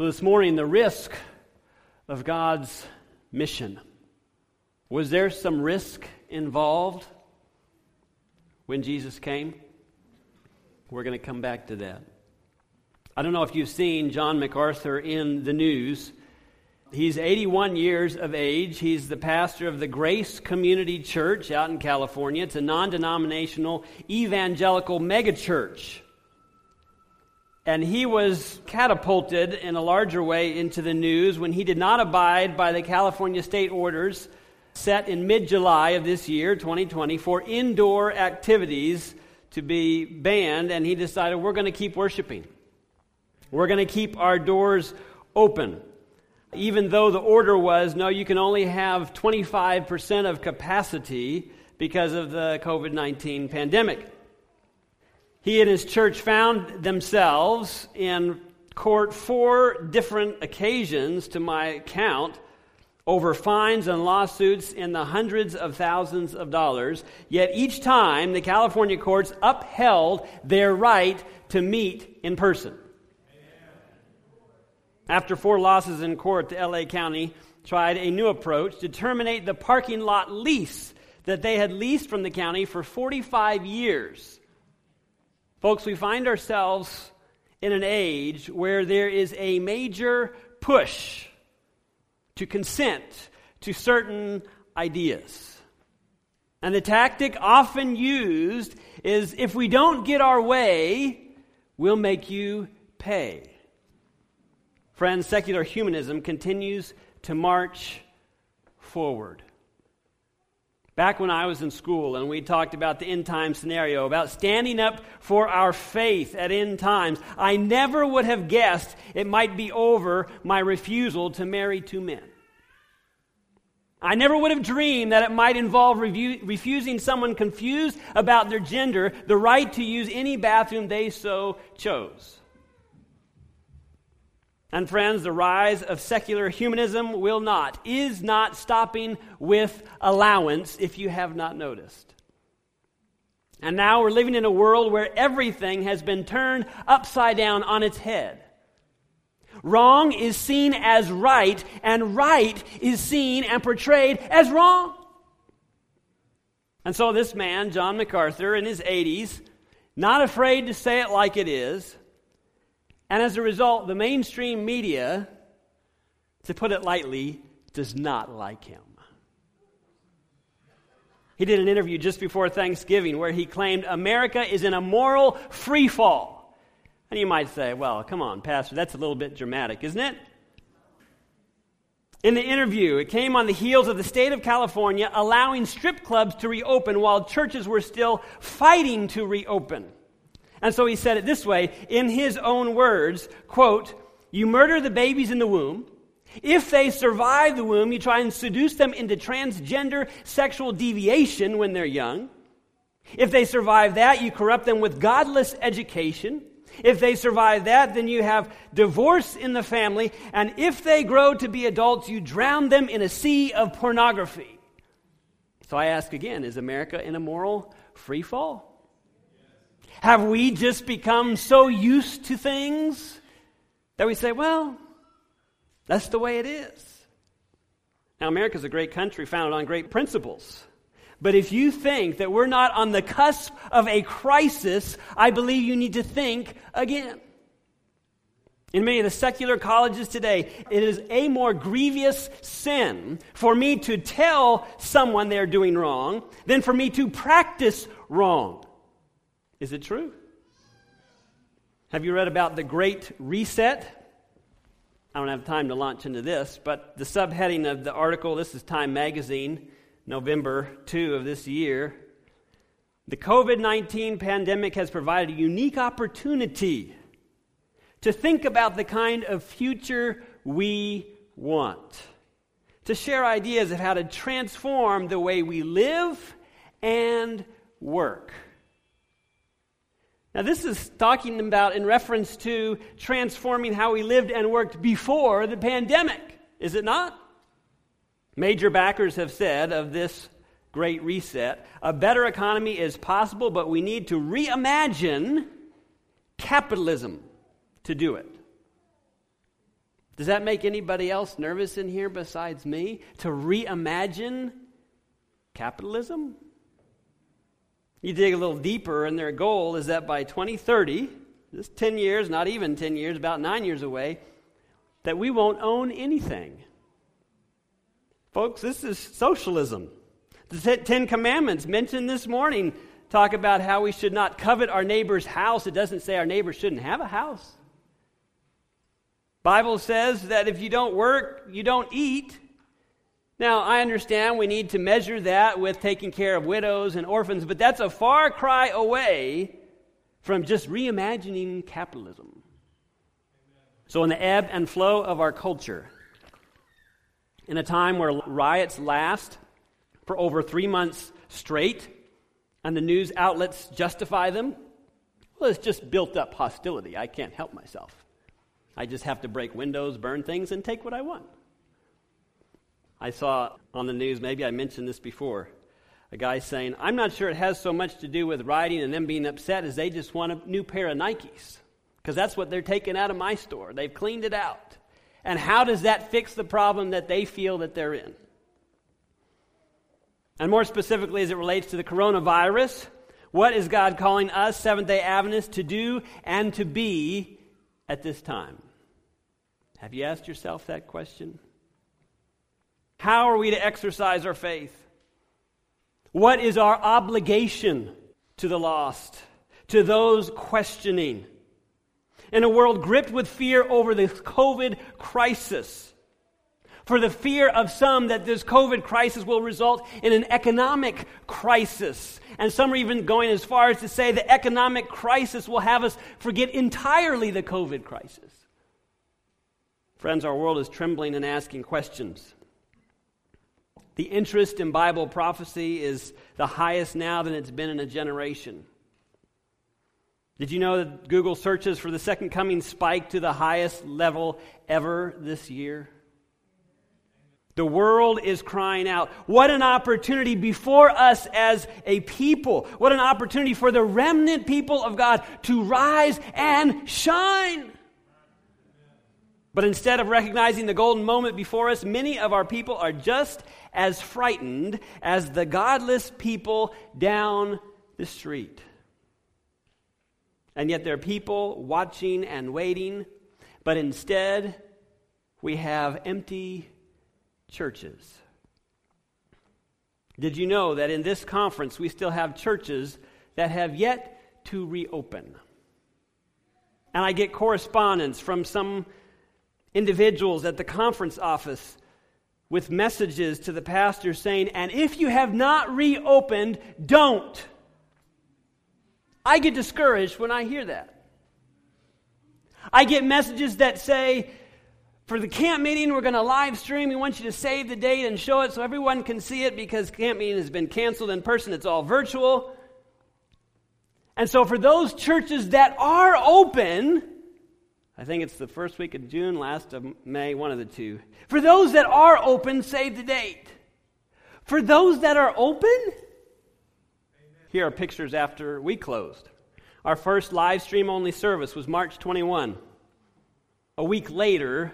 So, this morning, the risk of God's mission. Was there some risk involved when Jesus came? We're going to come back to that. I don't know if you've seen John MacArthur in the news. He's 81 years of age. He's the pastor of the Grace Community Church out in California. It's a non denominational evangelical megachurch. And he was catapulted in a larger way into the news when he did not abide by the California state orders set in mid July of this year, 2020, for indoor activities to be banned. And he decided, we're going to keep worshiping. We're going to keep our doors open. Even though the order was, no, you can only have 25% of capacity because of the COVID 19 pandemic. He and his church found themselves in court four different occasions, to my count, over fines and lawsuits in the hundreds of thousands of dollars. Yet each time, the California courts upheld their right to meet in person. After four losses in court, the LA County tried a new approach to terminate the parking lot lease that they had leased from the county for 45 years. Folks, we find ourselves in an age where there is a major push to consent to certain ideas. And the tactic often used is if we don't get our way, we'll make you pay. Friends, secular humanism continues to march forward. Back when I was in school and we talked about the end time scenario, about standing up for our faith at end times, I never would have guessed it might be over my refusal to marry two men. I never would have dreamed that it might involve refusing someone confused about their gender the right to use any bathroom they so chose. And friends, the rise of secular humanism will not, is not stopping with allowance if you have not noticed. And now we're living in a world where everything has been turned upside down on its head. Wrong is seen as right, and right is seen and portrayed as wrong. And so, this man, John MacArthur, in his 80s, not afraid to say it like it is, and as a result, the mainstream media, to put it lightly, does not like him. He did an interview just before Thanksgiving where he claimed America is in a moral free fall. And you might say, well, come on, Pastor, that's a little bit dramatic, isn't it? In the interview, it came on the heels of the state of California allowing strip clubs to reopen while churches were still fighting to reopen. And so he said it this way in his own words, quote, "You murder the babies in the womb. If they survive the womb, you try and seduce them into transgender sexual deviation when they're young. If they survive that, you corrupt them with godless education. If they survive that, then you have divorce in the family. And if they grow to be adults, you drown them in a sea of pornography. So I ask again is America in a moral free fall? Have we just become so used to things that we say, well, that's the way it is? Now, America's a great country founded on great principles. But if you think that we're not on the cusp of a crisis, I believe you need to think again. In many of the secular colleges today, it is a more grievous sin for me to tell someone they're doing wrong than for me to practice wrong. Is it true? Have you read about the Great Reset? I don't have time to launch into this, but the subheading of the article this is Time Magazine, November 2 of this year. The COVID 19 pandemic has provided a unique opportunity to think about the kind of future we want, to share ideas of how to transform the way we live and work. Now, this is talking about in reference to transforming how we lived and worked before the pandemic, is it not? Major backers have said of this great reset a better economy is possible, but we need to reimagine capitalism to do it. Does that make anybody else nervous in here besides me? To reimagine capitalism? You dig a little deeper, and their goal is that by 2030, just 10 years, not even 10 years, about nine years away, that we won't own anything. Folks, this is socialism. The Ten Commandments mentioned this morning talk about how we should not covet our neighbor's house. It doesn't say our neighbor shouldn't have a house. Bible says that if you don't work, you don't eat. Now, I understand we need to measure that with taking care of widows and orphans, but that's a far cry away from just reimagining capitalism. So, in the ebb and flow of our culture, in a time where riots last for over three months straight, and the news outlets justify them, well, it's just built up hostility. I can't help myself. I just have to break windows, burn things, and take what I want. I saw on the news, maybe I mentioned this before, a guy saying, I'm not sure it has so much to do with riding and them being upset as they just want a new pair of Nikes. Because that's what they're taking out of my store. They've cleaned it out. And how does that fix the problem that they feel that they're in? And more specifically, as it relates to the coronavirus, what is God calling us, Seventh day Adventists, to do and to be at this time? Have you asked yourself that question? How are we to exercise our faith? What is our obligation to the lost, to those questioning? In a world gripped with fear over the COVID crisis, for the fear of some that this COVID crisis will result in an economic crisis. And some are even going as far as to say the economic crisis will have us forget entirely the COVID crisis. Friends, our world is trembling and asking questions. The interest in Bible prophecy is the highest now than it's been in a generation. Did you know that Google searches for the second coming spiked to the highest level ever this year? The world is crying out. What an opportunity before us as a people. What an opportunity for the remnant people of God to rise and shine. But instead of recognizing the golden moment before us, many of our people are just as frightened as the godless people down the street. And yet there are people watching and waiting, but instead we have empty churches. Did you know that in this conference we still have churches that have yet to reopen? And I get correspondence from some individuals at the conference office with messages to the pastor saying, and if you have not reopened, don't. I get discouraged when I hear that. I get messages that say, for the camp meeting, we're going to live stream. We want you to save the date and show it so everyone can see it because camp meeting has been canceled in person. It's all virtual. And so, for those churches that are open, I think it's the first week of June, last of May, one of the two. For those that are open, save the date. For those that are open, here are pictures after we closed. Our first live stream only service was March 21, a week later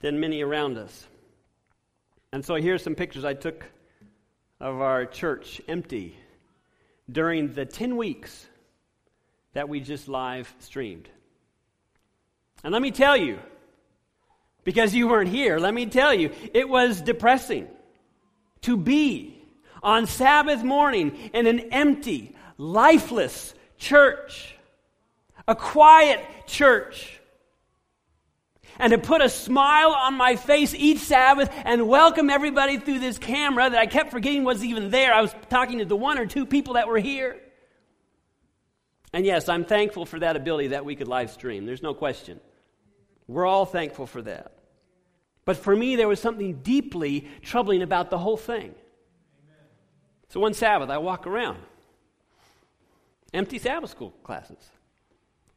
than many around us. And so here's some pictures I took of our church empty during the 10 weeks that we just live streamed. And let me tell you, because you weren't here, let me tell you, it was depressing to be on Sabbath morning in an empty, lifeless church, a quiet church. And to put a smile on my face each Sabbath and welcome everybody through this camera that I kept forgetting was even there. I was talking to the one or two people that were here. And yes, I'm thankful for that ability that we could live stream. There's no question. We're all thankful for that. But for me, there was something deeply troubling about the whole thing. So one Sabbath, I walk around. Empty Sabbath school classes.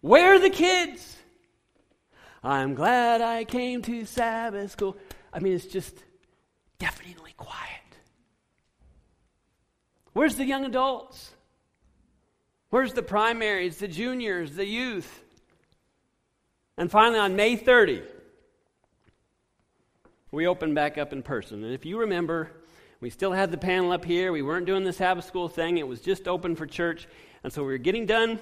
Where are the kids? I'm glad I came to Sabbath school. I mean, it's just deafeningly quiet. Where's the young adults? Where's the primaries, the juniors, the youth? And finally, on May 30, we opened back up in person. And if you remember, we still had the panel up here. We weren't doing this Sabbath school thing, it was just open for church. And so we were getting done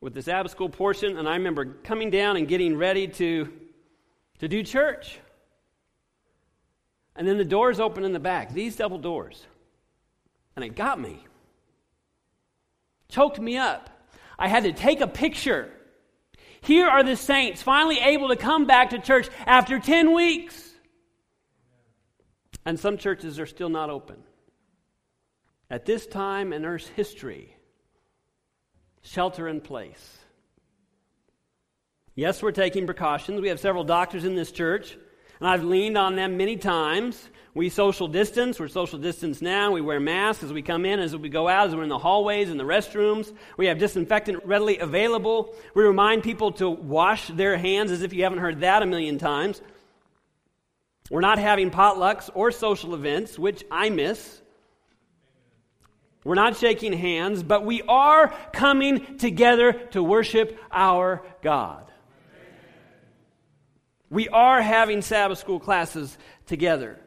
with the Sabbath school portion, and I remember coming down and getting ready to, to do church. And then the doors open in the back, these double doors. And it got me. Choked me up. I had to take a picture. Here are the saints finally able to come back to church after 10 weeks. And some churches are still not open. At this time in Earth's history, shelter in place. Yes, we're taking precautions. We have several doctors in this church, and I've leaned on them many times. We social distance. We're social distance now. We wear masks as we come in, as we go out, as we're in the hallways and the restrooms. We have disinfectant readily available. We remind people to wash their hands as if you haven't heard that a million times. We're not having potlucks or social events, which I miss. We're not shaking hands, but we are coming together to worship our God. We are having Sabbath school classes together.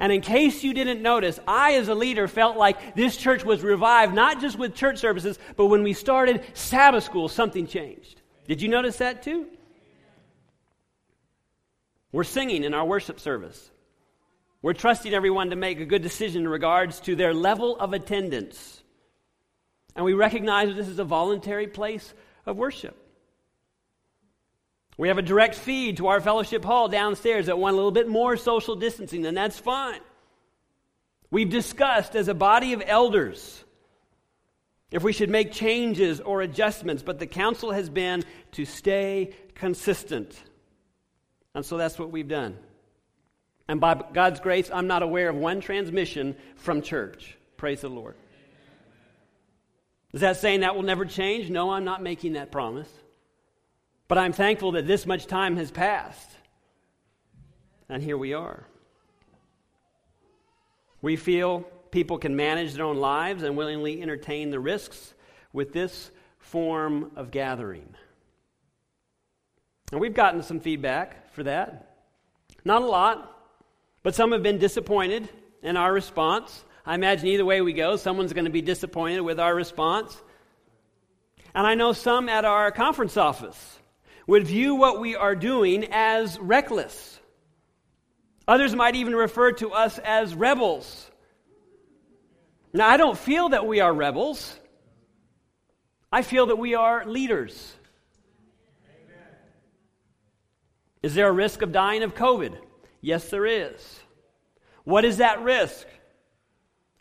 And in case you didn't notice, I, as a leader, felt like this church was revived, not just with church services, but when we started Sabbath school, something changed. Did you notice that too? We're singing in our worship service. We're trusting everyone to make a good decision in regards to their level of attendance. And we recognize that this is a voluntary place of worship. We have a direct feed to our fellowship hall downstairs that want a little bit more social distancing, and that's fine. We've discussed as a body of elders if we should make changes or adjustments, but the council has been to stay consistent. And so that's what we've done. And by God's grace, I'm not aware of one transmission from church. Praise the Lord. Is that saying that will never change? No, I'm not making that promise. But I'm thankful that this much time has passed. And here we are. We feel people can manage their own lives and willingly entertain the risks with this form of gathering. And we've gotten some feedback for that. Not a lot, but some have been disappointed in our response. I imagine either way we go, someone's going to be disappointed with our response. And I know some at our conference office would view what we are doing as reckless. Others might even refer to us as rebels. Now, I don't feel that we are rebels. I feel that we are leaders. Is there a risk of dying of COVID? Yes, there is. What is that risk?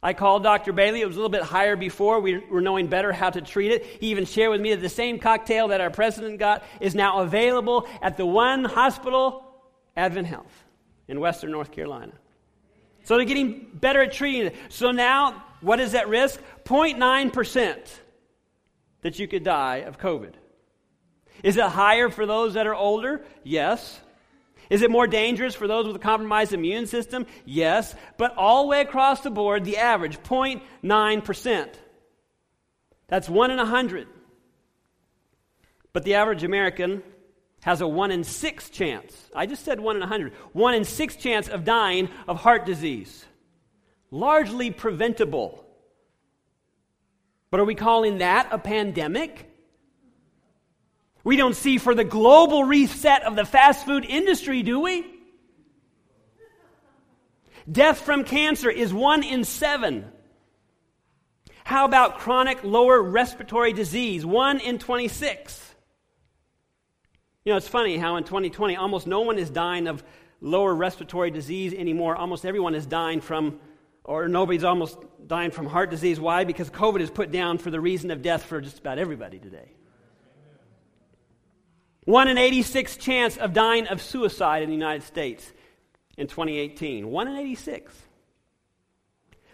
I called Dr. Bailey. It was a little bit higher before. We were knowing better how to treat it. He even shared with me that the same cocktail that our president got is now available at the one hospital, Advent Health, in Western North Carolina. So they're getting better at treating it. So now, what is that risk? 0.9% that you could die of COVID. Is it higher for those that are older? Yes. Is it more dangerous for those with a compromised immune system? Yes. But all the way across the board, the average 0.9%. That's 1 in a 100. But the average American has a 1 in 6 chance. I just said 1 in a 100. 1 in 6 chance of dying of heart disease. Largely preventable. But are we calling that a pandemic? We don't see for the global reset of the fast food industry, do we? Death from cancer is one in seven. How about chronic lower respiratory disease? One in 26. You know, it's funny how in 2020 almost no one is dying of lower respiratory disease anymore. Almost everyone is dying from, or nobody's almost dying from heart disease. Why? Because COVID is put down for the reason of death for just about everybody today. 1 in 86 chance of dying of suicide in the United States in 2018. 1 in 86.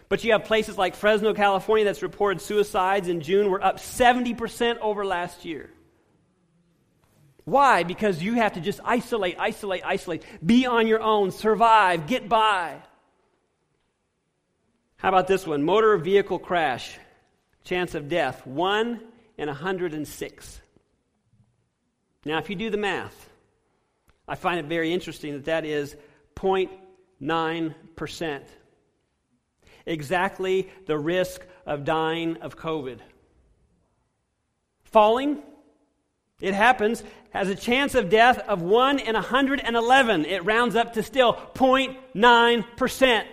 But you have places like Fresno, California, that's reported suicides in June were up 70% over last year. Why? Because you have to just isolate, isolate, isolate, be on your own, survive, get by. How about this one? Motor vehicle crash, chance of death, 1 in 106. Now, if you do the math, I find it very interesting that that is 0.9%. Exactly the risk of dying of COVID. Falling, it happens, has a chance of death of 1 in 111. It rounds up to still 0.9%.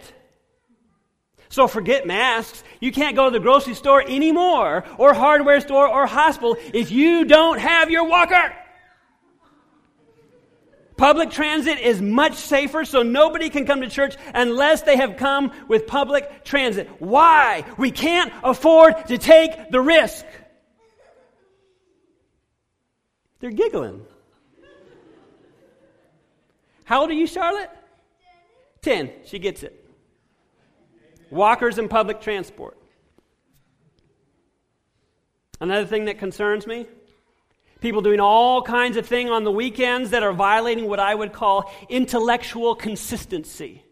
So forget masks. You can't go to the grocery store anymore, or hardware store, or hospital if you don't have your walker. Public transit is much safer, so nobody can come to church unless they have come with public transit. Why? We can't afford to take the risk. They're giggling. How old are you, Charlotte? Ten. She gets it walkers and public transport. Another thing that concerns me people doing all kinds of things on the weekends that are violating what I would call intellectual consistency.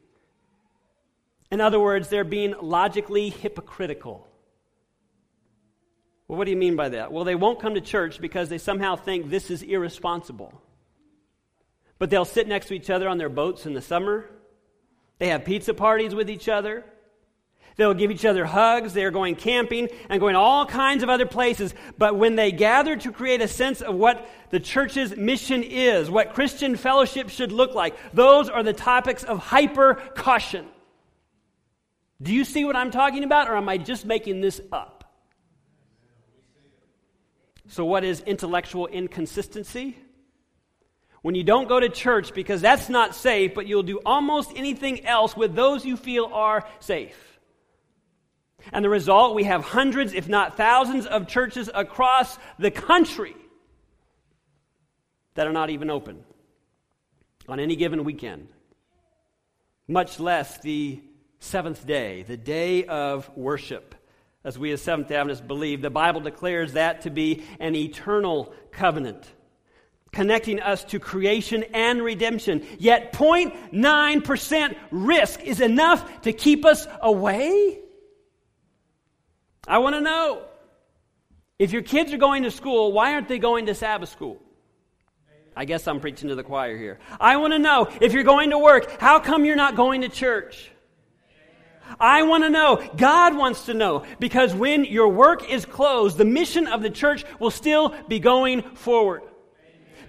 In other words, they're being logically hypocritical. Well, what do you mean by that? Well, they won't come to church because they somehow think this is irresponsible. But they'll sit next to each other on their boats in the summer. They have pizza parties with each other. They'll give each other hugs. They're going camping and going all kinds of other places. But when they gather to create a sense of what the church's mission is, what Christian fellowship should look like, those are the topics of hyper caution. Do you see what I'm talking about, or am I just making this up? So, what is intellectual inconsistency? When you don't go to church because that's not safe, but you'll do almost anything else with those you feel are safe. And the result, we have hundreds, if not thousands, of churches across the country that are not even open on any given weekend, much less the seventh day, the day of worship. As we as Seventh Adventists believe, the Bible declares that to be an eternal covenant connecting us to creation and redemption. Yet 0.9% risk is enough to keep us away? I want to know if your kids are going to school, why aren't they going to Sabbath school? I guess I'm preaching to the choir here. I want to know if you're going to work, how come you're not going to church? I want to know. God wants to know. Because when your work is closed, the mission of the church will still be going forward.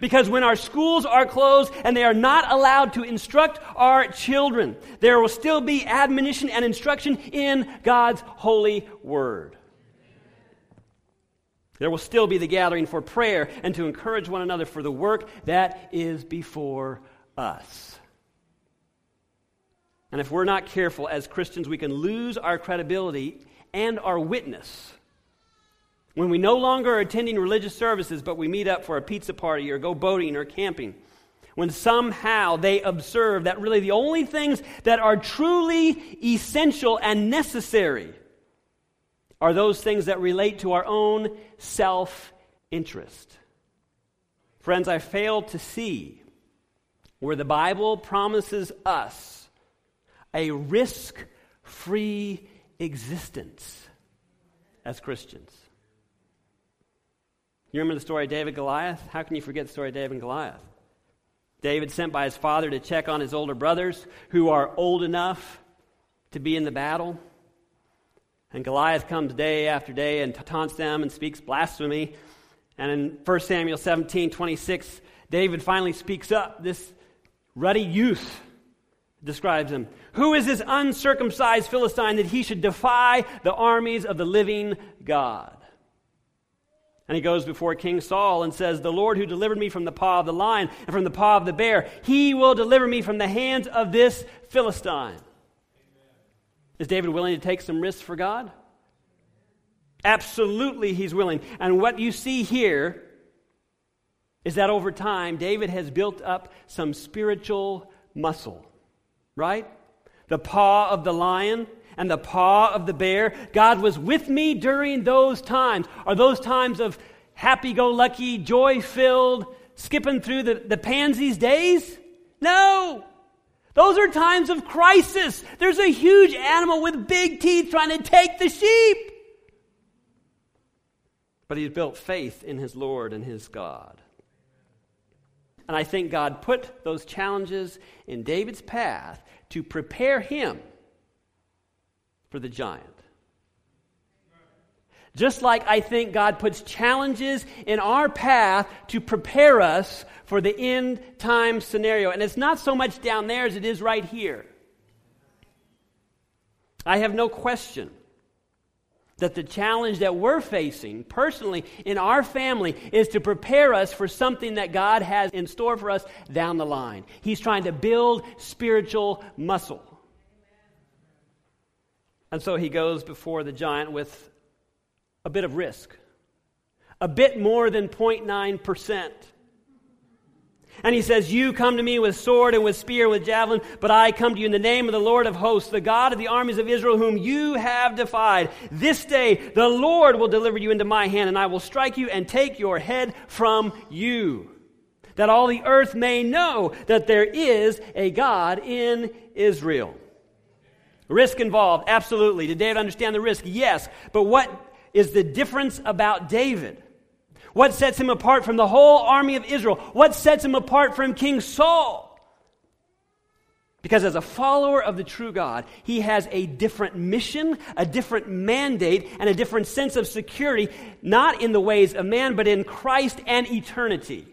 Because when our schools are closed and they are not allowed to instruct our children, there will still be admonition and instruction in God's holy word. There will still be the gathering for prayer and to encourage one another for the work that is before us. And if we're not careful as Christians, we can lose our credibility and our witness when we no longer are attending religious services, but we meet up for a pizza party or go boating or camping. When somehow they observe that really the only things that are truly essential and necessary are those things that relate to our own self interest. Friends, I fail to see where the Bible promises us a risk free existence as Christians. You remember the story of David and Goliath? How can you forget the story of David and Goliath? David sent by his father to check on his older brothers who are old enough to be in the battle. And Goliath comes day after day and taunts them and speaks blasphemy. And in 1 Samuel 17 26, David finally speaks up. This ruddy youth describes him. Who is this uncircumcised Philistine that he should defy the armies of the living God? And he goes before King Saul and says, The Lord who delivered me from the paw of the lion and from the paw of the bear, he will deliver me from the hands of this Philistine. Amen. Is David willing to take some risks for God? Absolutely, he's willing. And what you see here is that over time, David has built up some spiritual muscle, right? The paw of the lion and the paw of the bear. God was with me during those times. Are those times of happy go lucky, joy filled, skipping through the, the pansies days? No. Those are times of crisis. There's a huge animal with big teeth trying to take the sheep. But he's built faith in his Lord and his God. And I think God put those challenges in David's path to prepare him for the giant. Just like I think God puts challenges in our path to prepare us for the end time scenario. And it's not so much down there as it is right here. I have no question that the challenge that we're facing personally in our family is to prepare us for something that God has in store for us down the line. He's trying to build spiritual muscle. And so he goes before the giant with a bit of risk, a bit more than 0.9%. And he says, You come to me with sword and with spear and with javelin, but I come to you in the name of the Lord of hosts, the God of the armies of Israel, whom you have defied. This day the Lord will deliver you into my hand, and I will strike you and take your head from you, that all the earth may know that there is a God in Israel. Risk involved, absolutely. Did David understand the risk? Yes. But what is the difference about David? What sets him apart from the whole army of Israel? What sets him apart from King Saul? Because as a follower of the true God, he has a different mission, a different mandate, and a different sense of security, not in the ways of man, but in Christ and eternity.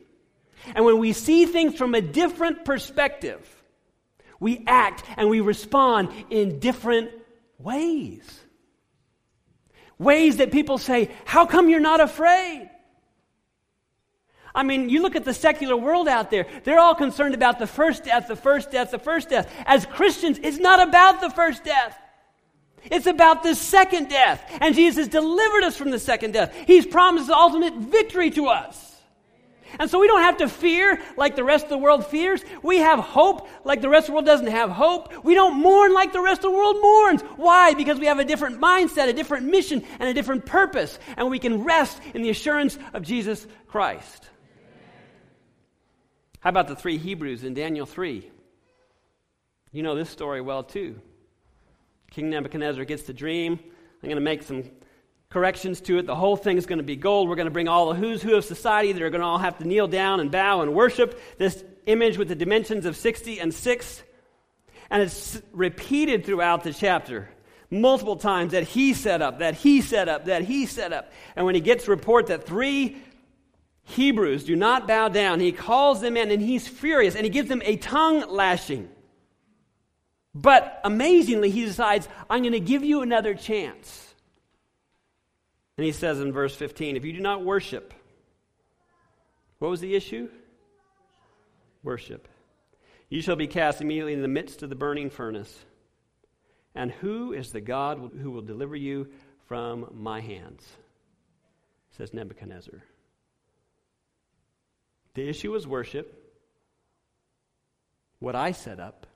And when we see things from a different perspective, we act and we respond in different ways. Ways that people say, How come you're not afraid? I mean, you look at the secular world out there, they're all concerned about the first death, the first death, the first death. As Christians, it's not about the first death. It's about the second death. And Jesus delivered us from the second death. He's promised the ultimate victory to us. And so we don't have to fear like the rest of the world fears. We have hope like the rest of the world doesn't have hope. We don't mourn like the rest of the world mourns. Why? Because we have a different mindset, a different mission, and a different purpose. And we can rest in the assurance of Jesus Christ. How about the three Hebrews in Daniel 3? You know this story well, too. King Nebuchadnezzar gets the dream. I'm going to make some corrections to it. The whole thing is going to be gold. We're going to bring all the who's who of society. They're going to all have to kneel down and bow and worship this image with the dimensions of 60 and 6. And it's repeated throughout the chapter multiple times that he set up, that he set up, that he set up. And when he gets report that three Hebrews do not bow down, he calls them in and he's furious and he gives them a tongue lashing. But amazingly, he decides, I'm going to give you another chance. And he says in verse 15, if you do not worship, what was the issue? Worship. You shall be cast immediately in the midst of the burning furnace. And who is the God who will deliver you from my hands? Says Nebuchadnezzar. The issue was worship. What I set up,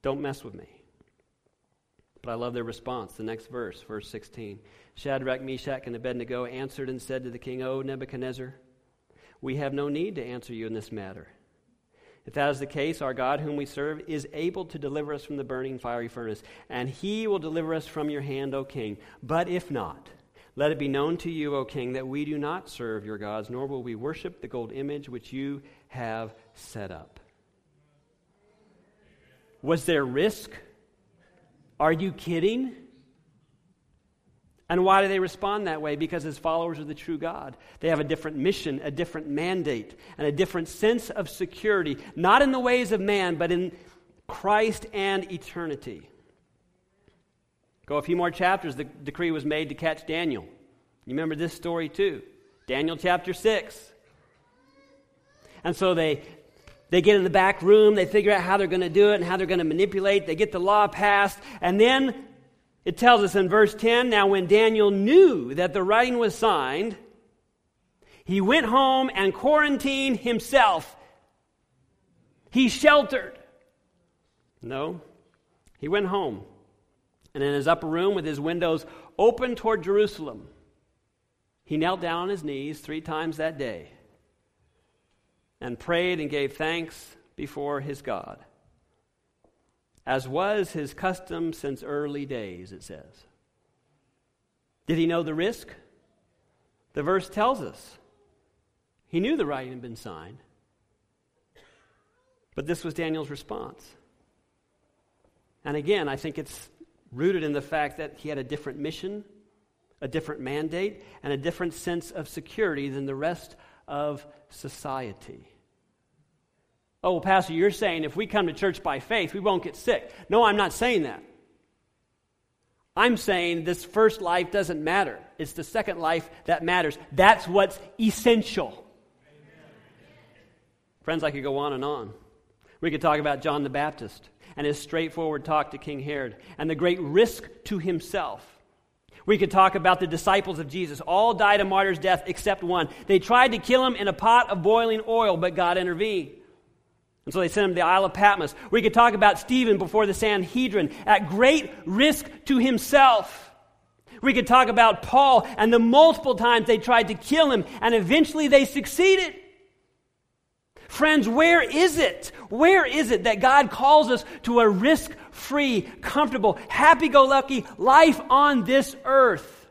don't mess with me. But I love their response. The next verse, verse 16. Shadrach, Meshach, and Abednego answered and said to the king, O Nebuchadnezzar, we have no need to answer you in this matter. If that is the case, our God, whom we serve, is able to deliver us from the burning fiery furnace, and he will deliver us from your hand, O king. But if not, let it be known to you, O king, that we do not serve your gods, nor will we worship the gold image which you have set up. Was there risk? Are you kidding? And why do they respond that way? Because as followers of the true God, they have a different mission, a different mandate, and a different sense of security, not in the ways of man, but in Christ and eternity. Go a few more chapters, the decree was made to catch Daniel. You remember this story too. Daniel chapter 6. And so they they get in the back room, they figure out how they're going to do it and how they're going to manipulate. They get the law passed, and then it tells us in verse 10 now, when Daniel knew that the writing was signed, he went home and quarantined himself. He sheltered. No, he went home. And in his upper room, with his windows open toward Jerusalem, he knelt down on his knees three times that day and prayed and gave thanks before his God as was his custom since early days, it says. Did he know the risk? The verse tells us. He knew the writing had been signed. But this was Daniel's response. And again, I think it's rooted in the fact that he had a different mission, a different mandate, and a different sense of security than the rest of society. Oh, well, Pastor, you're saying if we come to church by faith, we won't get sick. No, I'm not saying that. I'm saying this first life doesn't matter. It's the second life that matters. That's what's essential. Amen. Friends, I could go on and on. We could talk about John the Baptist and his straightforward talk to King Herod and the great risk to himself. We could talk about the disciples of Jesus. All died a martyr's death except one. They tried to kill him in a pot of boiling oil, but God intervened. And so they sent him to the Isle of Patmos. We could talk about Stephen before the Sanhedrin at great risk to himself. We could talk about Paul and the multiple times they tried to kill him, and eventually they succeeded. Friends, where is it? Where is it that God calls us to a risk free, comfortable, happy go lucky life on this earth?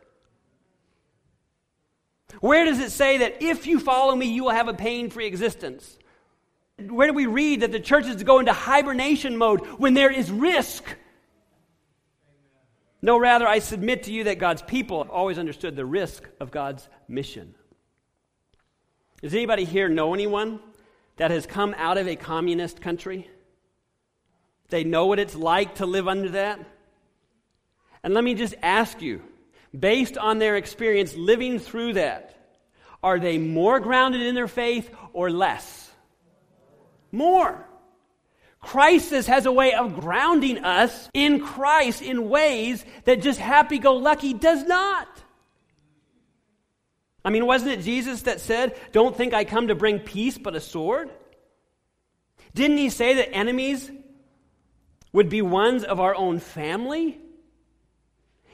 Where does it say that if you follow me, you will have a pain free existence? Where do we read that the church is to go into hibernation mode when there is risk? No, rather, I submit to you that God's people have always understood the risk of God's mission. Does anybody here know anyone that has come out of a communist country? They know what it's like to live under that? And let me just ask you, based on their experience living through that, are they more grounded in their faith or less? More. Crisis has a way of grounding us in Christ in ways that just happy go lucky does not. I mean, wasn't it Jesus that said, Don't think I come to bring peace but a sword? Didn't he say that enemies would be ones of our own family?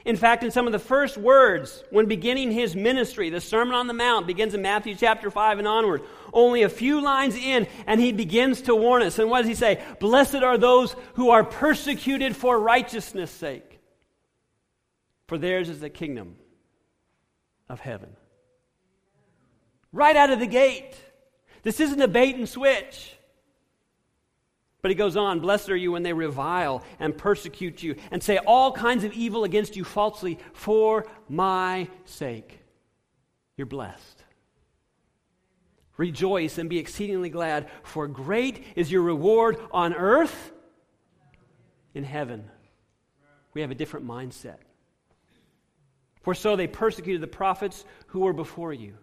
In fact, in some of the first words when beginning his ministry, the Sermon on the Mount begins in Matthew chapter 5 and onward. Only a few lines in, and he begins to warn us. And what does he say? Blessed are those who are persecuted for righteousness' sake, for theirs is the kingdom of heaven right out of the gate. This isn't a bait and switch. But he goes on, Blessed are you when they revile and persecute you and say all kinds of evil against you falsely for my sake. You're blessed. Rejoice and be exceedingly glad, for great is your reward on earth in heaven. We have a different mindset. For so they persecuted the prophets who were before you.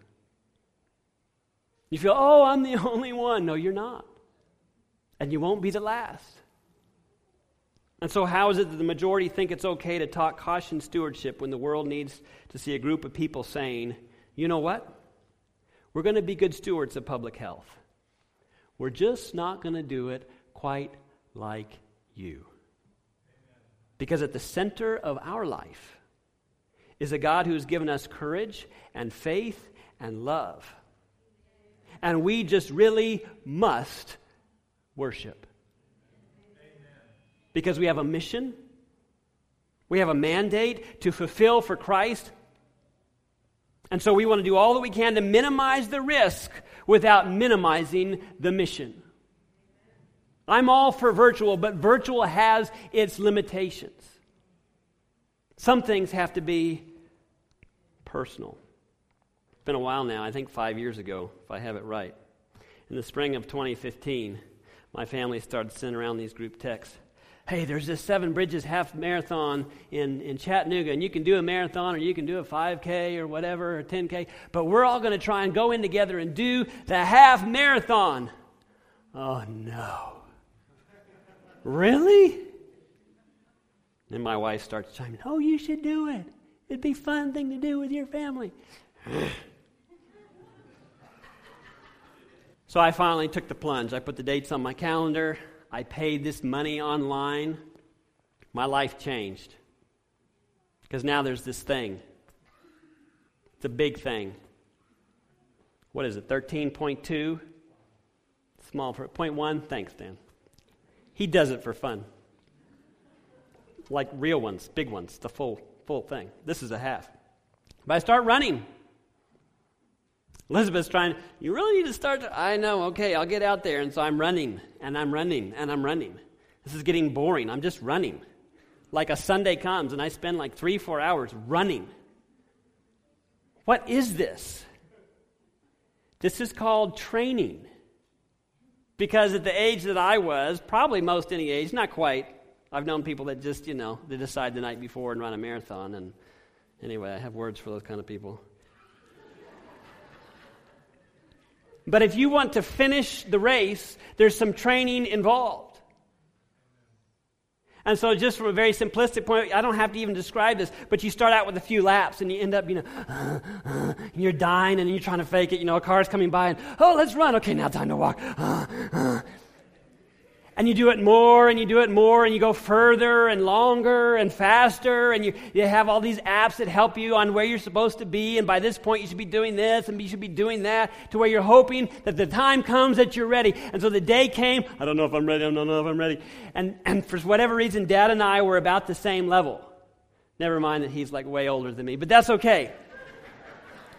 You feel, oh, I'm the only one. No, you're not. And you won't be the last. And so, how is it that the majority think it's okay to talk caution stewardship when the world needs to see a group of people saying, you know what? We're going to be good stewards of public health. We're just not going to do it quite like you. Because at the center of our life is a God who has given us courage and faith and love and we just really must worship. Because we have a mission, we have a mandate to fulfill for Christ. And so we want to do all that we can to minimize the risk without minimizing the mission. I'm all for virtual, but virtual has its limitations. Some things have to be personal It's been a while now, I think five years ago, if I have it right. In the spring of 2015, my family started sending around these group texts. Hey, there's this Seven Bridges half marathon in, in Chattanooga, and you can do a marathon or you can do a 5K or whatever, or 10K, but we're all going to try and go in together and do the half marathon. Oh, no. really? Then my wife starts chiming, Oh, you should do it. It'd be a fun thing to do with your family. So I finally took the plunge. I put the dates on my calendar. I paid this money online. My life changed. Because now there's this thing. It's a big thing. What is it, 13.2? Small for point one? Thanks, Dan. He does it for fun. Like real ones, big ones, the full full thing. This is a half. But I start running. Elizabeth's trying, you really need to start. To, I know, okay, I'll get out there. And so I'm running, and I'm running, and I'm running. This is getting boring. I'm just running. Like a Sunday comes, and I spend like three, four hours running. What is this? This is called training. Because at the age that I was, probably most any age, not quite. I've known people that just, you know, they decide the night before and run a marathon. And anyway, I have words for those kind of people. But if you want to finish the race, there's some training involved. And so, just from a very simplistic point, I don't have to even describe this, but you start out with a few laps and you end up, you know, uh, uh, and you're dying and you're trying to fake it. You know, a car's coming by and, oh, let's run. Okay, now time to walk. Uh, and you do it more and you do it more and you go further and longer and faster and you, you have all these apps that help you on where you're supposed to be and by this point you should be doing this and you should be doing that to where you're hoping that the time comes that you're ready. And so the day came i don't know if i'm ready i don't know if i'm ready. And, and for whatever reason dad and i were about the same level. Never mind that he's like way older than me but that's okay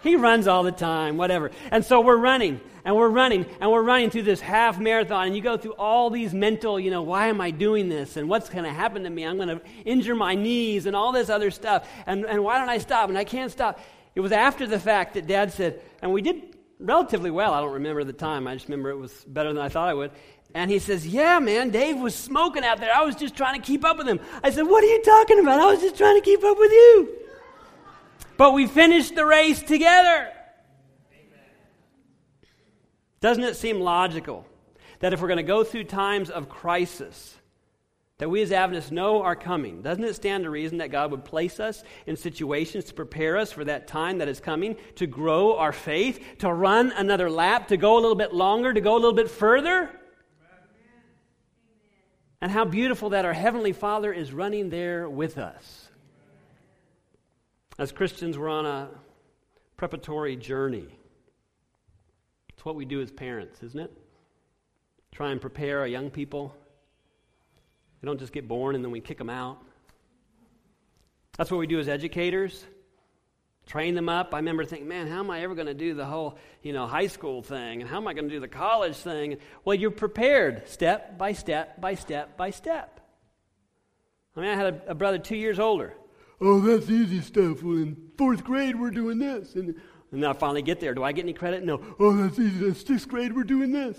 he runs all the time, whatever. And so we're running and we're running and we're running through this half marathon and you go through all these mental, you know, why am I doing this and what's going to happen to me? I'm going to injure my knees and all this other stuff. And, and why don't I stop? And I can't stop. It was after the fact that dad said, and we did relatively well. I don't remember the time. I just remember it was better than I thought I would. And he says, Yeah, man, Dave was smoking out there. I was just trying to keep up with him. I said, What are you talking about? I was just trying to keep up with you. But we finished the race together. Doesn't it seem logical that if we're going to go through times of crisis, that we as Adventists know are coming, doesn't it stand to reason that God would place us in situations to prepare us for that time that is coming, to grow our faith, to run another lap, to go a little bit longer, to go a little bit further? And how beautiful that our Heavenly Father is running there with us. As Christians, we're on a preparatory journey it's what we do as parents, isn't it? Try and prepare our young people. They don't just get born and then we kick them out. That's what we do as educators. Train them up. I remember thinking, man, how am I ever going to do the whole, you know, high school thing? And how am I going to do the college thing? Well, you're prepared step by step by step by step. I mean, I had a, a brother two years older. Oh, that's easy stuff. Well, in fourth grade, we're doing this. And and then I finally get there. Do I get any credit? No. Oh, that's easy. That's sixth grade. We're doing this.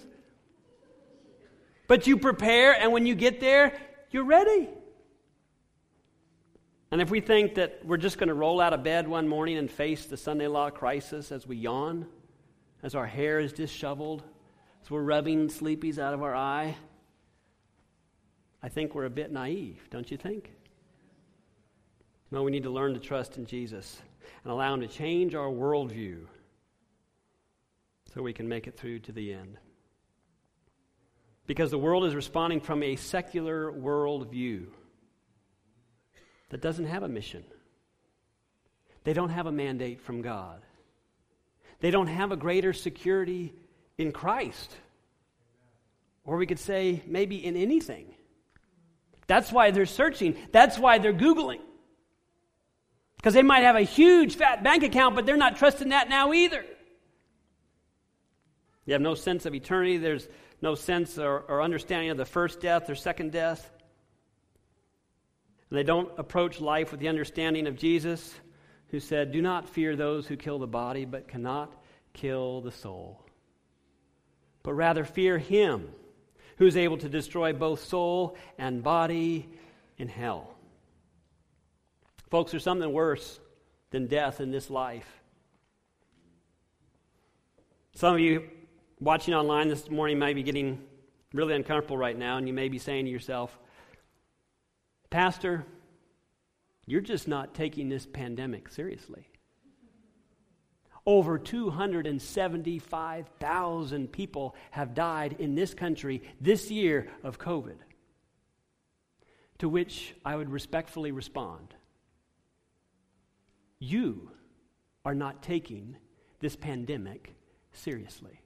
But you prepare, and when you get there, you're ready. And if we think that we're just going to roll out of bed one morning and face the Sunday law crisis as we yawn, as our hair is disheveled, as we're rubbing sleepies out of our eye, I think we're a bit naive, don't you think? No, we need to learn to trust in Jesus and allow Him to change our worldview so we can make it through to the end. Because the world is responding from a secular worldview that doesn't have a mission. They don't have a mandate from God. They don't have a greater security in Christ. Or we could say, maybe in anything. That's why they're searching. That's why they're Googling. Because they might have a huge fat bank account, but they're not trusting that now either. They have no sense of eternity. There's no sense or, or understanding of the first death or second death. And they don't approach life with the understanding of Jesus, who said, Do not fear those who kill the body, but cannot kill the soul. But rather fear him who is able to destroy both soul and body in hell. Folks, there's something worse than death in this life. Some of you watching online this morning may be getting really uncomfortable right now, and you may be saying to yourself, Pastor, you're just not taking this pandemic seriously. Over 275,000 people have died in this country this year of COVID. To which I would respectfully respond you are not taking this pandemic seriously.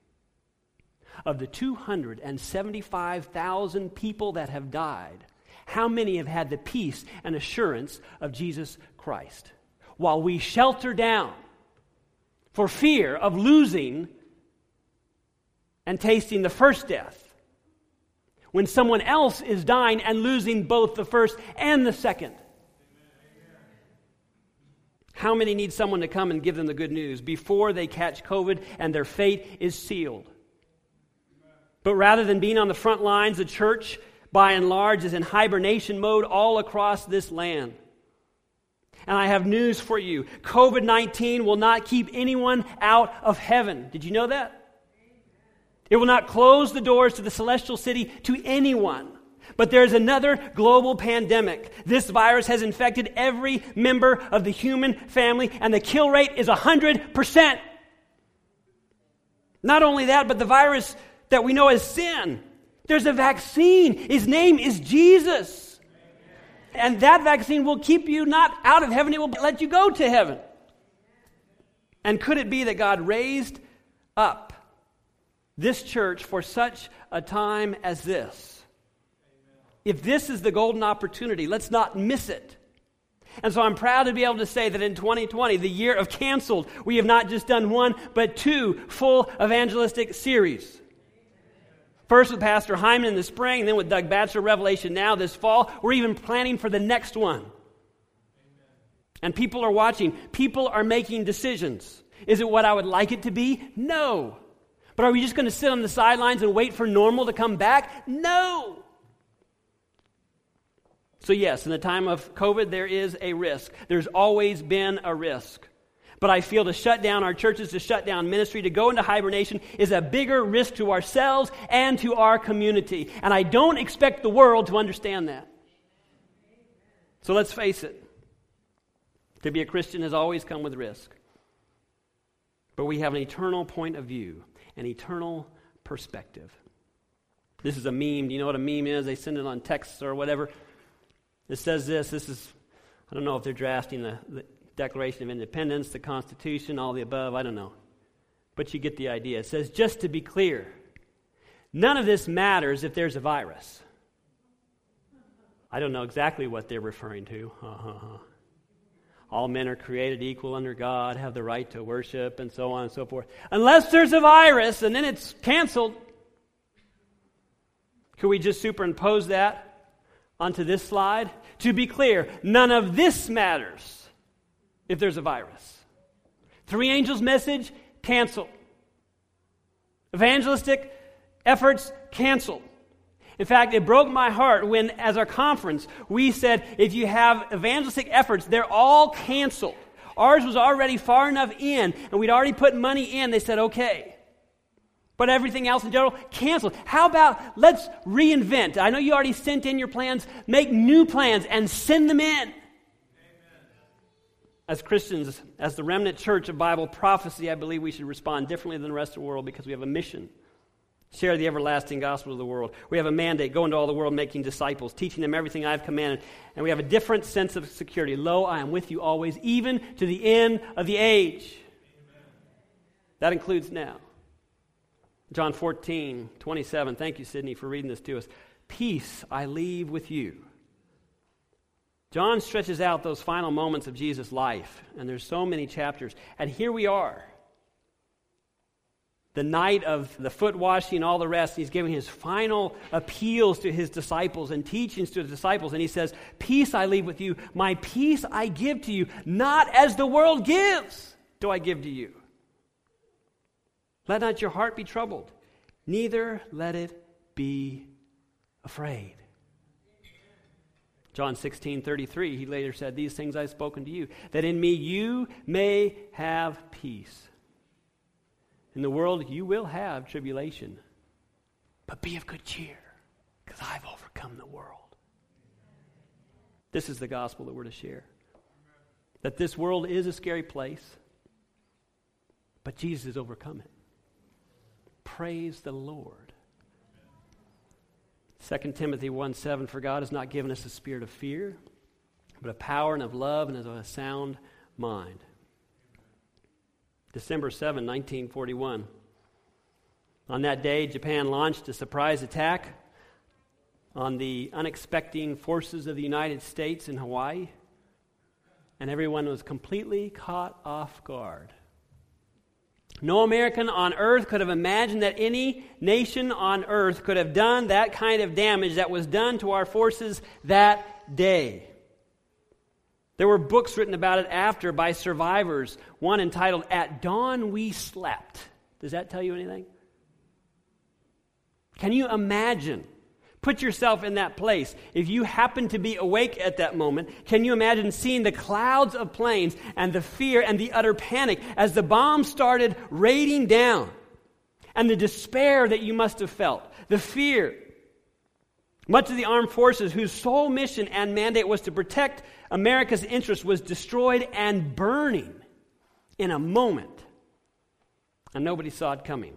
Of the 275,000 people that have died, how many have had the peace and assurance of Jesus Christ? While we shelter down for fear of losing and tasting the first death when someone else is dying and losing both the first and the second. How many need someone to come and give them the good news before they catch COVID and their fate is sealed? But rather than being on the front lines, the church, by and large, is in hibernation mode all across this land. And I have news for you COVID 19 will not keep anyone out of heaven. Did you know that? It will not close the doors to the celestial city to anyone. But there's another global pandemic. This virus has infected every member of the human family, and the kill rate is 100%. Not only that, but the virus that we know as sin. There's a vaccine. His name is Jesus. And that vaccine will keep you not out of heaven, it will let you go to heaven. And could it be that God raised up this church for such a time as this? If this is the golden opportunity, let's not miss it. And so I'm proud to be able to say that in 2020, the year of canceled, we have not just done one, but two full evangelistic series. First with Pastor Hyman in the spring, then with Doug Batchelor, Revelation now this fall. We're even planning for the next one. And people are watching. People are making decisions. Is it what I would like it to be? No. But are we just going to sit on the sidelines and wait for normal to come back? No. So, yes, in the time of COVID, there is a risk. There's always been a risk. But I feel to shut down our churches, to shut down ministry, to go into hibernation is a bigger risk to ourselves and to our community. And I don't expect the world to understand that. So let's face it. To be a Christian has always come with risk. But we have an eternal point of view, an eternal perspective. This is a meme. Do you know what a meme is? They send it on texts or whatever. It says this. This is, I don't know if they're drafting the, the Declaration of Independence, the Constitution, all the above, I don't know. But you get the idea. It says, just to be clear, none of this matters if there's a virus. I don't know exactly what they're referring to. Uh-huh, uh-huh. All men are created equal under God, have the right to worship, and so on and so forth. Unless there's a virus, and then it's canceled. Could we just superimpose that onto this slide? To be clear, none of this matters if there's a virus. Three angels' message, canceled. Evangelistic efforts, canceled. In fact, it broke my heart when, as our conference, we said if you have evangelistic efforts, they're all canceled. Ours was already far enough in, and we'd already put money in. They said, okay. But everything else in general, canceled. How about let's reinvent? I know you already sent in your plans. Make new plans and send them in Amen. as Christians, as the remnant church of Bible prophecy, I believe we should respond differently than the rest of the world because we have a mission. Share the everlasting gospel of the world. We have a mandate go into all the world making disciples, teaching them everything I've commanded. And we have a different sense of security. Lo, I am with you always, even to the end of the age. Amen. That includes now. John 14, 27. Thank you, Sydney, for reading this to us. Peace I leave with you. John stretches out those final moments of Jesus' life, and there's so many chapters. And here we are. The night of the foot washing all the rest, he's giving his final appeals to his disciples and teachings to his disciples. And he says, Peace I leave with you, my peace I give to you, not as the world gives, do I give to you. Let not your heart be troubled, neither let it be afraid. John 16, 33, he later said, These things I've spoken to you, that in me you may have peace. In the world you will have tribulation, but be of good cheer, because I've overcome the world. This is the gospel that we're to share. That this world is a scary place, but Jesus has overcome it. Praise the Lord. 2 Timothy 1 7, for God has not given us a spirit of fear, but of power and of love and of a sound mind. December 7, 1941. On that day, Japan launched a surprise attack on the unexpecting forces of the United States in Hawaii, and everyone was completely caught off guard. No American on earth could have imagined that any nation on earth could have done that kind of damage that was done to our forces that day. There were books written about it after by survivors, one entitled At Dawn We Slept. Does that tell you anything? Can you imagine? Put yourself in that place. If you happen to be awake at that moment, can you imagine seeing the clouds of planes and the fear and the utter panic as the bombs started raining down? And the despair that you must have felt, the fear. Much of the armed forces, whose sole mission and mandate was to protect America's interests, was destroyed and burning in a moment. And nobody saw it coming.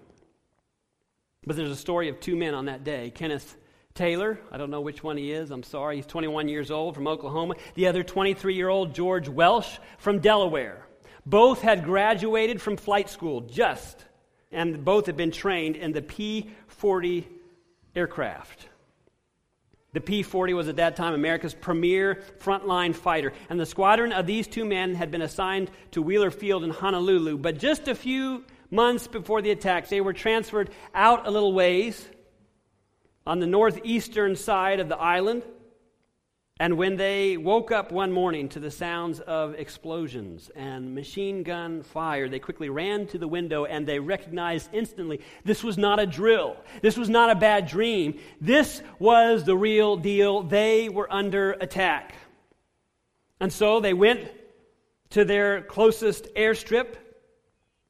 But there's a story of two men on that day Kenneth Taylor, I don't know which one he is, I'm sorry, he's 21 years old from Oklahoma. The other 23 year old, George Welch from Delaware. Both had graduated from flight school just, and both had been trained in the P 40 aircraft. The P 40 was at that time America's premier frontline fighter, and the squadron of these two men had been assigned to Wheeler Field in Honolulu. But just a few months before the attacks, they were transferred out a little ways on the northeastern side of the island. And when they woke up one morning to the sounds of explosions and machine gun fire, they quickly ran to the window and they recognized instantly this was not a drill. This was not a bad dream. This was the real deal. They were under attack. And so they went to their closest airstrip.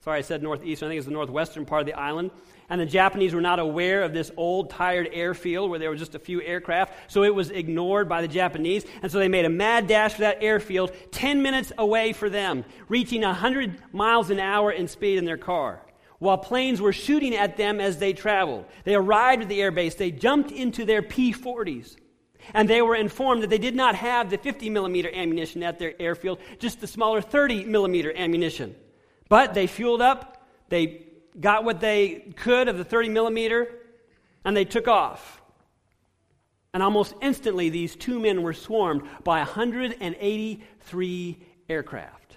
Sorry, I said northeast. I think it's the northwestern part of the island and the Japanese were not aware of this old, tired airfield where there were just a few aircraft, so it was ignored by the Japanese, and so they made a mad dash for that airfield 10 minutes away for them, reaching 100 miles an hour in speed in their car. While planes were shooting at them as they traveled, they arrived at the airbase, they jumped into their P 40s. And they were informed that they did not have the 50 millimeter ammunition at their airfield, just the smaller 30 millimeter ammunition. But they fueled up, they got what they could of the 30 millimeter, and they took off. And almost instantly, these two men were swarmed by 183 aircraft.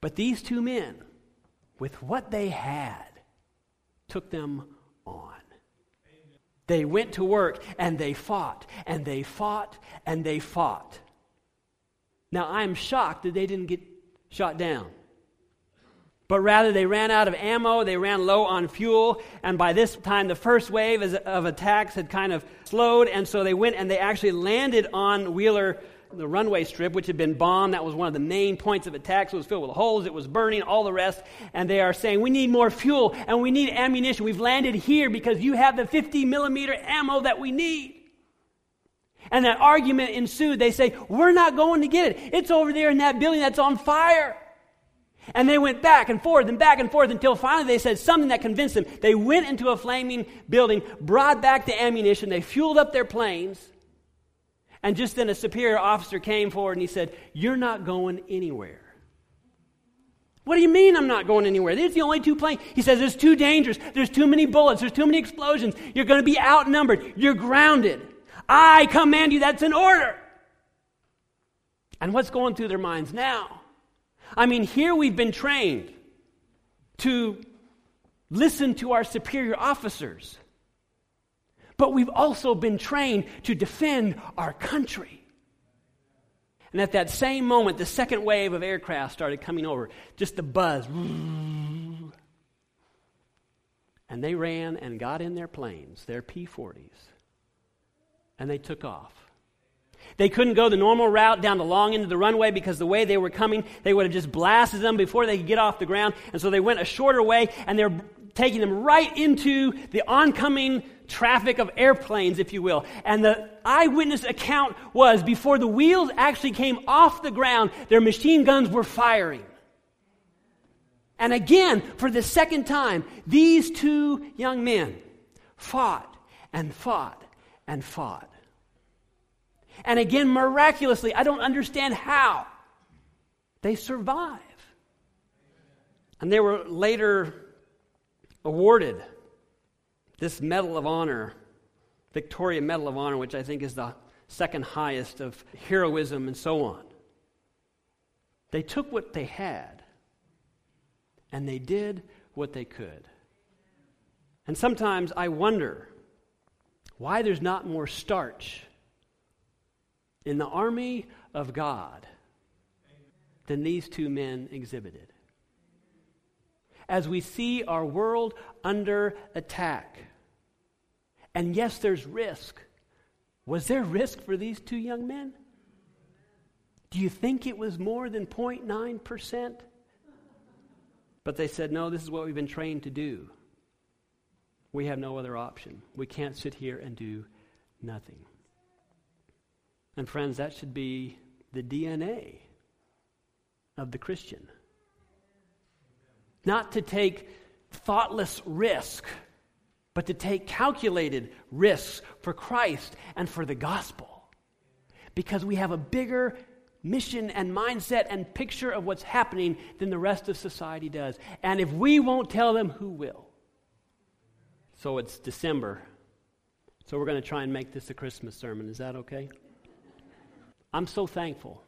But these two men, with what they had, took them on. They went to work and they fought and they fought and they fought. Now, I'm shocked that they didn't get shot down. But rather, they ran out of ammo, they ran low on fuel, and by this time, the first wave of attacks had kind of slowed, and so they went and they actually landed on Wheeler, the runway strip, which had been bombed. That was one of the main points of attacks. It was filled with holes, it was burning, all the rest. And they are saying, We need more fuel and we need ammunition. We've landed here because you have the 50 millimeter ammo that we need. And that argument ensued. They say, We're not going to get it. It's over there in that building that's on fire. And they went back and forth and back and forth until finally they said something that convinced them. They went into a flaming building, brought back the ammunition, they fueled up their planes, and just then a superior officer came forward and he said, You're not going anywhere. What do you mean I'm not going anywhere? These are the only two planes. He says, It's too dangerous. There's too many bullets. There's too many explosions. You're going to be outnumbered. You're grounded. I command you. That's an order. And what's going through their minds now? I mean, here we've been trained to listen to our superior officers, but we've also been trained to defend our country. And at that same moment, the second wave of aircraft started coming over, just the buzz. And they ran and got in their planes, their P 40s, and they took off. They couldn't go the normal route down the long end of the runway because the way they were coming, they would have just blasted them before they could get off the ground. And so they went a shorter way, and they're taking them right into the oncoming traffic of airplanes, if you will. And the eyewitness account was before the wheels actually came off the ground, their machine guns were firing. And again, for the second time, these two young men fought and fought and fought. And again, miraculously, I don't understand how they survive. And they were later awarded this Medal of Honor, Victoria Medal of Honor, which I think is the second highest of heroism and so on. They took what they had and they did what they could. And sometimes I wonder why there's not more starch in the army of God than these two men exhibited. As we see our world under attack, and yes, there's risk. Was there risk for these two young men? Do you think it was more than 0.9%? But they said, no, this is what we've been trained to do. We have no other option. We can't sit here and do nothing. And friends, that should be the DNA of the Christian. Not to take thoughtless risk, but to take calculated risks for Christ and for the gospel. Because we have a bigger mission and mindset and picture of what's happening than the rest of society does. And if we won't tell them, who will? So it's December. So we're going to try and make this a Christmas sermon. Is that okay? I'm so thankful.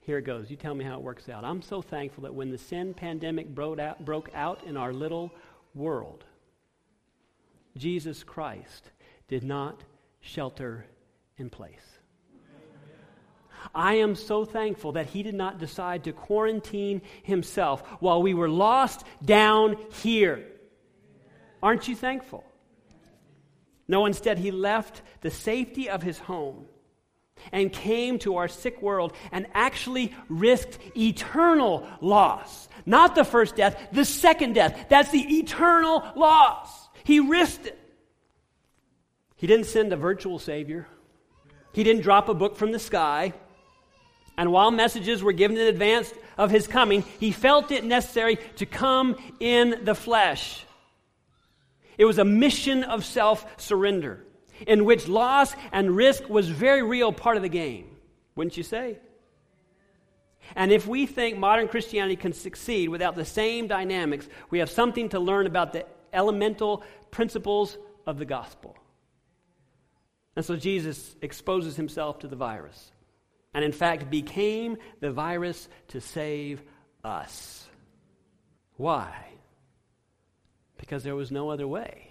Here it goes. You tell me how it works out. I'm so thankful that when the sin pandemic broke out, broke out in our little world, Jesus Christ did not shelter in place. I am so thankful that he did not decide to quarantine himself while we were lost down here. Aren't you thankful? No, instead, he left the safety of his home and came to our sick world and actually risked eternal loss. Not the first death, the second death. That's the eternal loss. He risked it. He didn't send a virtual Savior, He didn't drop a book from the sky. And while messages were given in advance of His coming, He felt it necessary to come in the flesh. It was a mission of self surrender in which loss and risk was very real part of the game, wouldn't you say? And if we think modern Christianity can succeed without the same dynamics, we have something to learn about the elemental principles of the gospel. And so Jesus exposes himself to the virus, and in fact became the virus to save us. Why? Because there was no other way.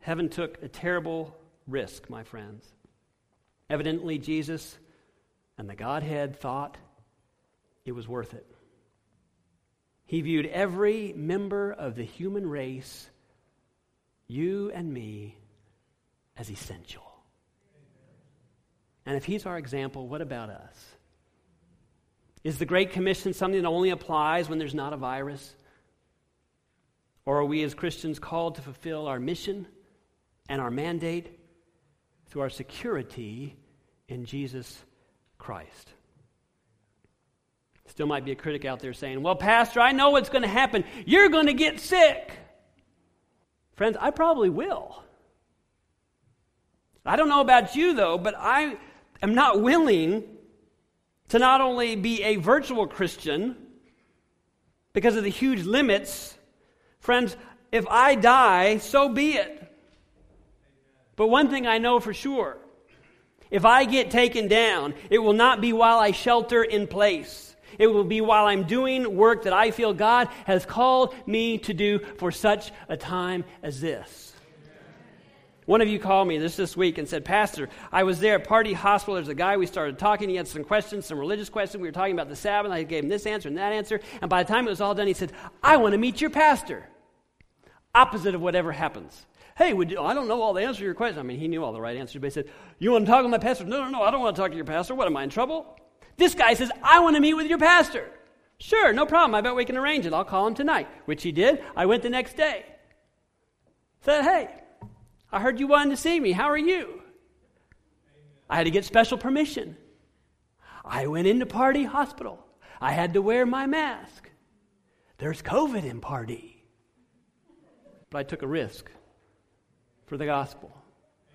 Heaven took a terrible risk, my friends. Evidently, Jesus and the Godhead thought it was worth it. He viewed every member of the human race, you and me, as essential. And if He's our example, what about us? Is the Great Commission something that only applies when there's not a virus? Or are we as Christians called to fulfill our mission? And our mandate through our security in Jesus Christ. Still might be a critic out there saying, Well, Pastor, I know what's going to happen. You're going to get sick. Friends, I probably will. I don't know about you, though, but I am not willing to not only be a virtual Christian because of the huge limits. Friends, if I die, so be it. But one thing I know for sure if I get taken down, it will not be while I shelter in place. It will be while I'm doing work that I feel God has called me to do for such a time as this. One of you called me this this week and said, Pastor, I was there at Party Hospital. There's a guy we started talking. He had some questions, some religious questions. We were talking about the Sabbath. I gave him this answer and that answer. And by the time it was all done, he said, I want to meet your pastor. Opposite of whatever happens. Hey, would you, I don't know all the answers to your question. I mean, he knew all the right answers, but he said, You want to talk to my pastor? No, no, no, I don't want to talk to your pastor. What, am I in trouble? This guy says, I want to meet with your pastor. Sure, no problem. I bet we can arrange it. I'll call him tonight, which he did. I went the next day. Said, Hey, I heard you wanted to see me. How are you? I had to get special permission. I went into Party Hospital. I had to wear my mask. There's COVID in Party. But I took a risk for the gospel.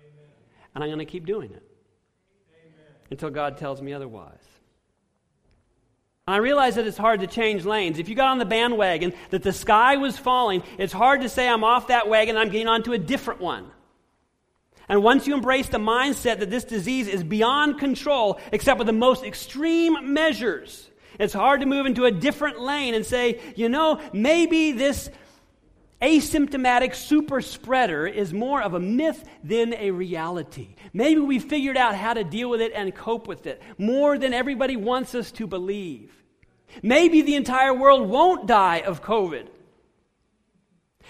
Amen. And I'm going to keep doing it Amen. until God tells me otherwise. And I realize that it's hard to change lanes. If you got on the bandwagon that the sky was falling, it's hard to say I'm off that wagon I'm getting onto a different one. And once you embrace the mindset that this disease is beyond control, except with the most extreme measures, It's hard to move into a different lane and say, you know, maybe this asymptomatic super spreader is more of a myth than a reality. Maybe we figured out how to deal with it and cope with it more than everybody wants us to believe. Maybe the entire world won't die of COVID.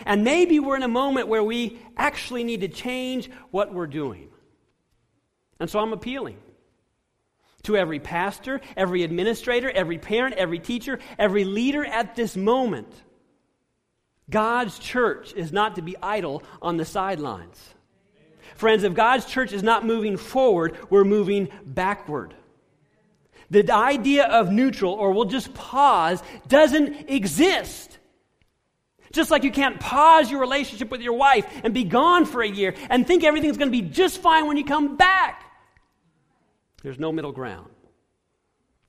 And maybe we're in a moment where we actually need to change what we're doing. And so I'm appealing to every pastor, every administrator, every parent, every teacher, every leader at this moment. God's church is not to be idle on the sidelines. Friends, if God's church is not moving forward, we're moving backward. The idea of neutral, or we'll just pause, doesn't exist. Just like you can't pause your relationship with your wife and be gone for a year and think everything's going to be just fine when you come back. There's no middle ground.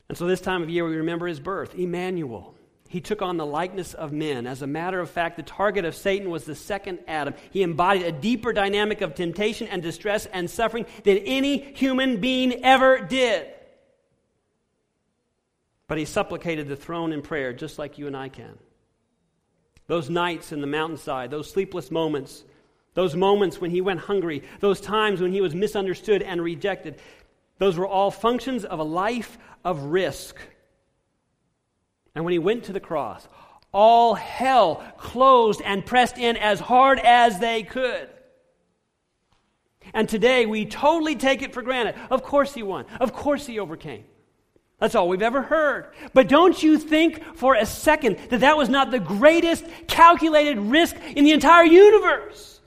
And so this time of year, we remember his birth, Emmanuel. He took on the likeness of men. As a matter of fact, the target of Satan was the second Adam. He embodied a deeper dynamic of temptation and distress and suffering than any human being ever did. But he supplicated the throne in prayer just like you and I can. Those nights in the mountainside, those sleepless moments, those moments when he went hungry, those times when he was misunderstood and rejected, those were all functions of a life of risk. And when he went to the cross, all hell closed and pressed in as hard as they could. And today we totally take it for granted. Of course he won. Of course he overcame. That's all we've ever heard. But don't you think for a second that that was not the greatest calculated risk in the entire universe?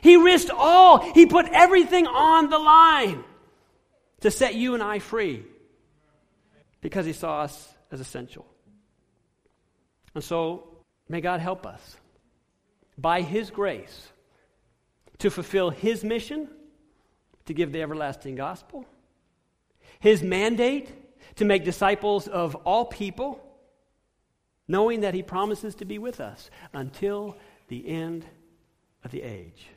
He risked all, he put everything on the line to set you and I free because he saw us as essential. And so, may God help us by his grace to fulfill his mission to give the everlasting gospel, his mandate to make disciples of all people, knowing that he promises to be with us until the end of the age.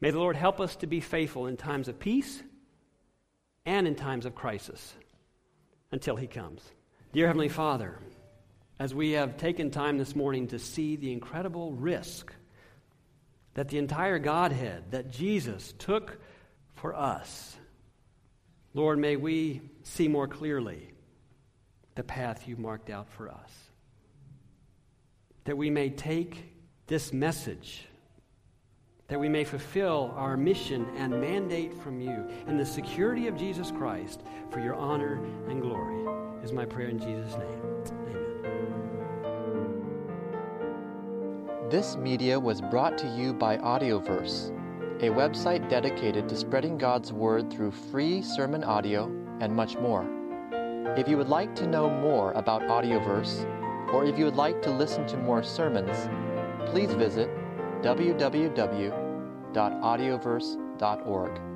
May the Lord help us to be faithful in times of peace and in times of crisis until He comes. Dear Heavenly Father, as we have taken time this morning to see the incredible risk that the entire Godhead, that Jesus took for us, Lord, may we see more clearly the path you marked out for us. That we may take this message that we may fulfill our mission and mandate from you in the security of Jesus Christ for your honor and glory, is my prayer in Jesus' name. Amen. This media was brought to you by Audioverse, a website dedicated to spreading God's Word through free sermon audio and much more. If you would like to know more about Audioverse, or if you would like to listen to more sermons, please visit www.audioverse.org.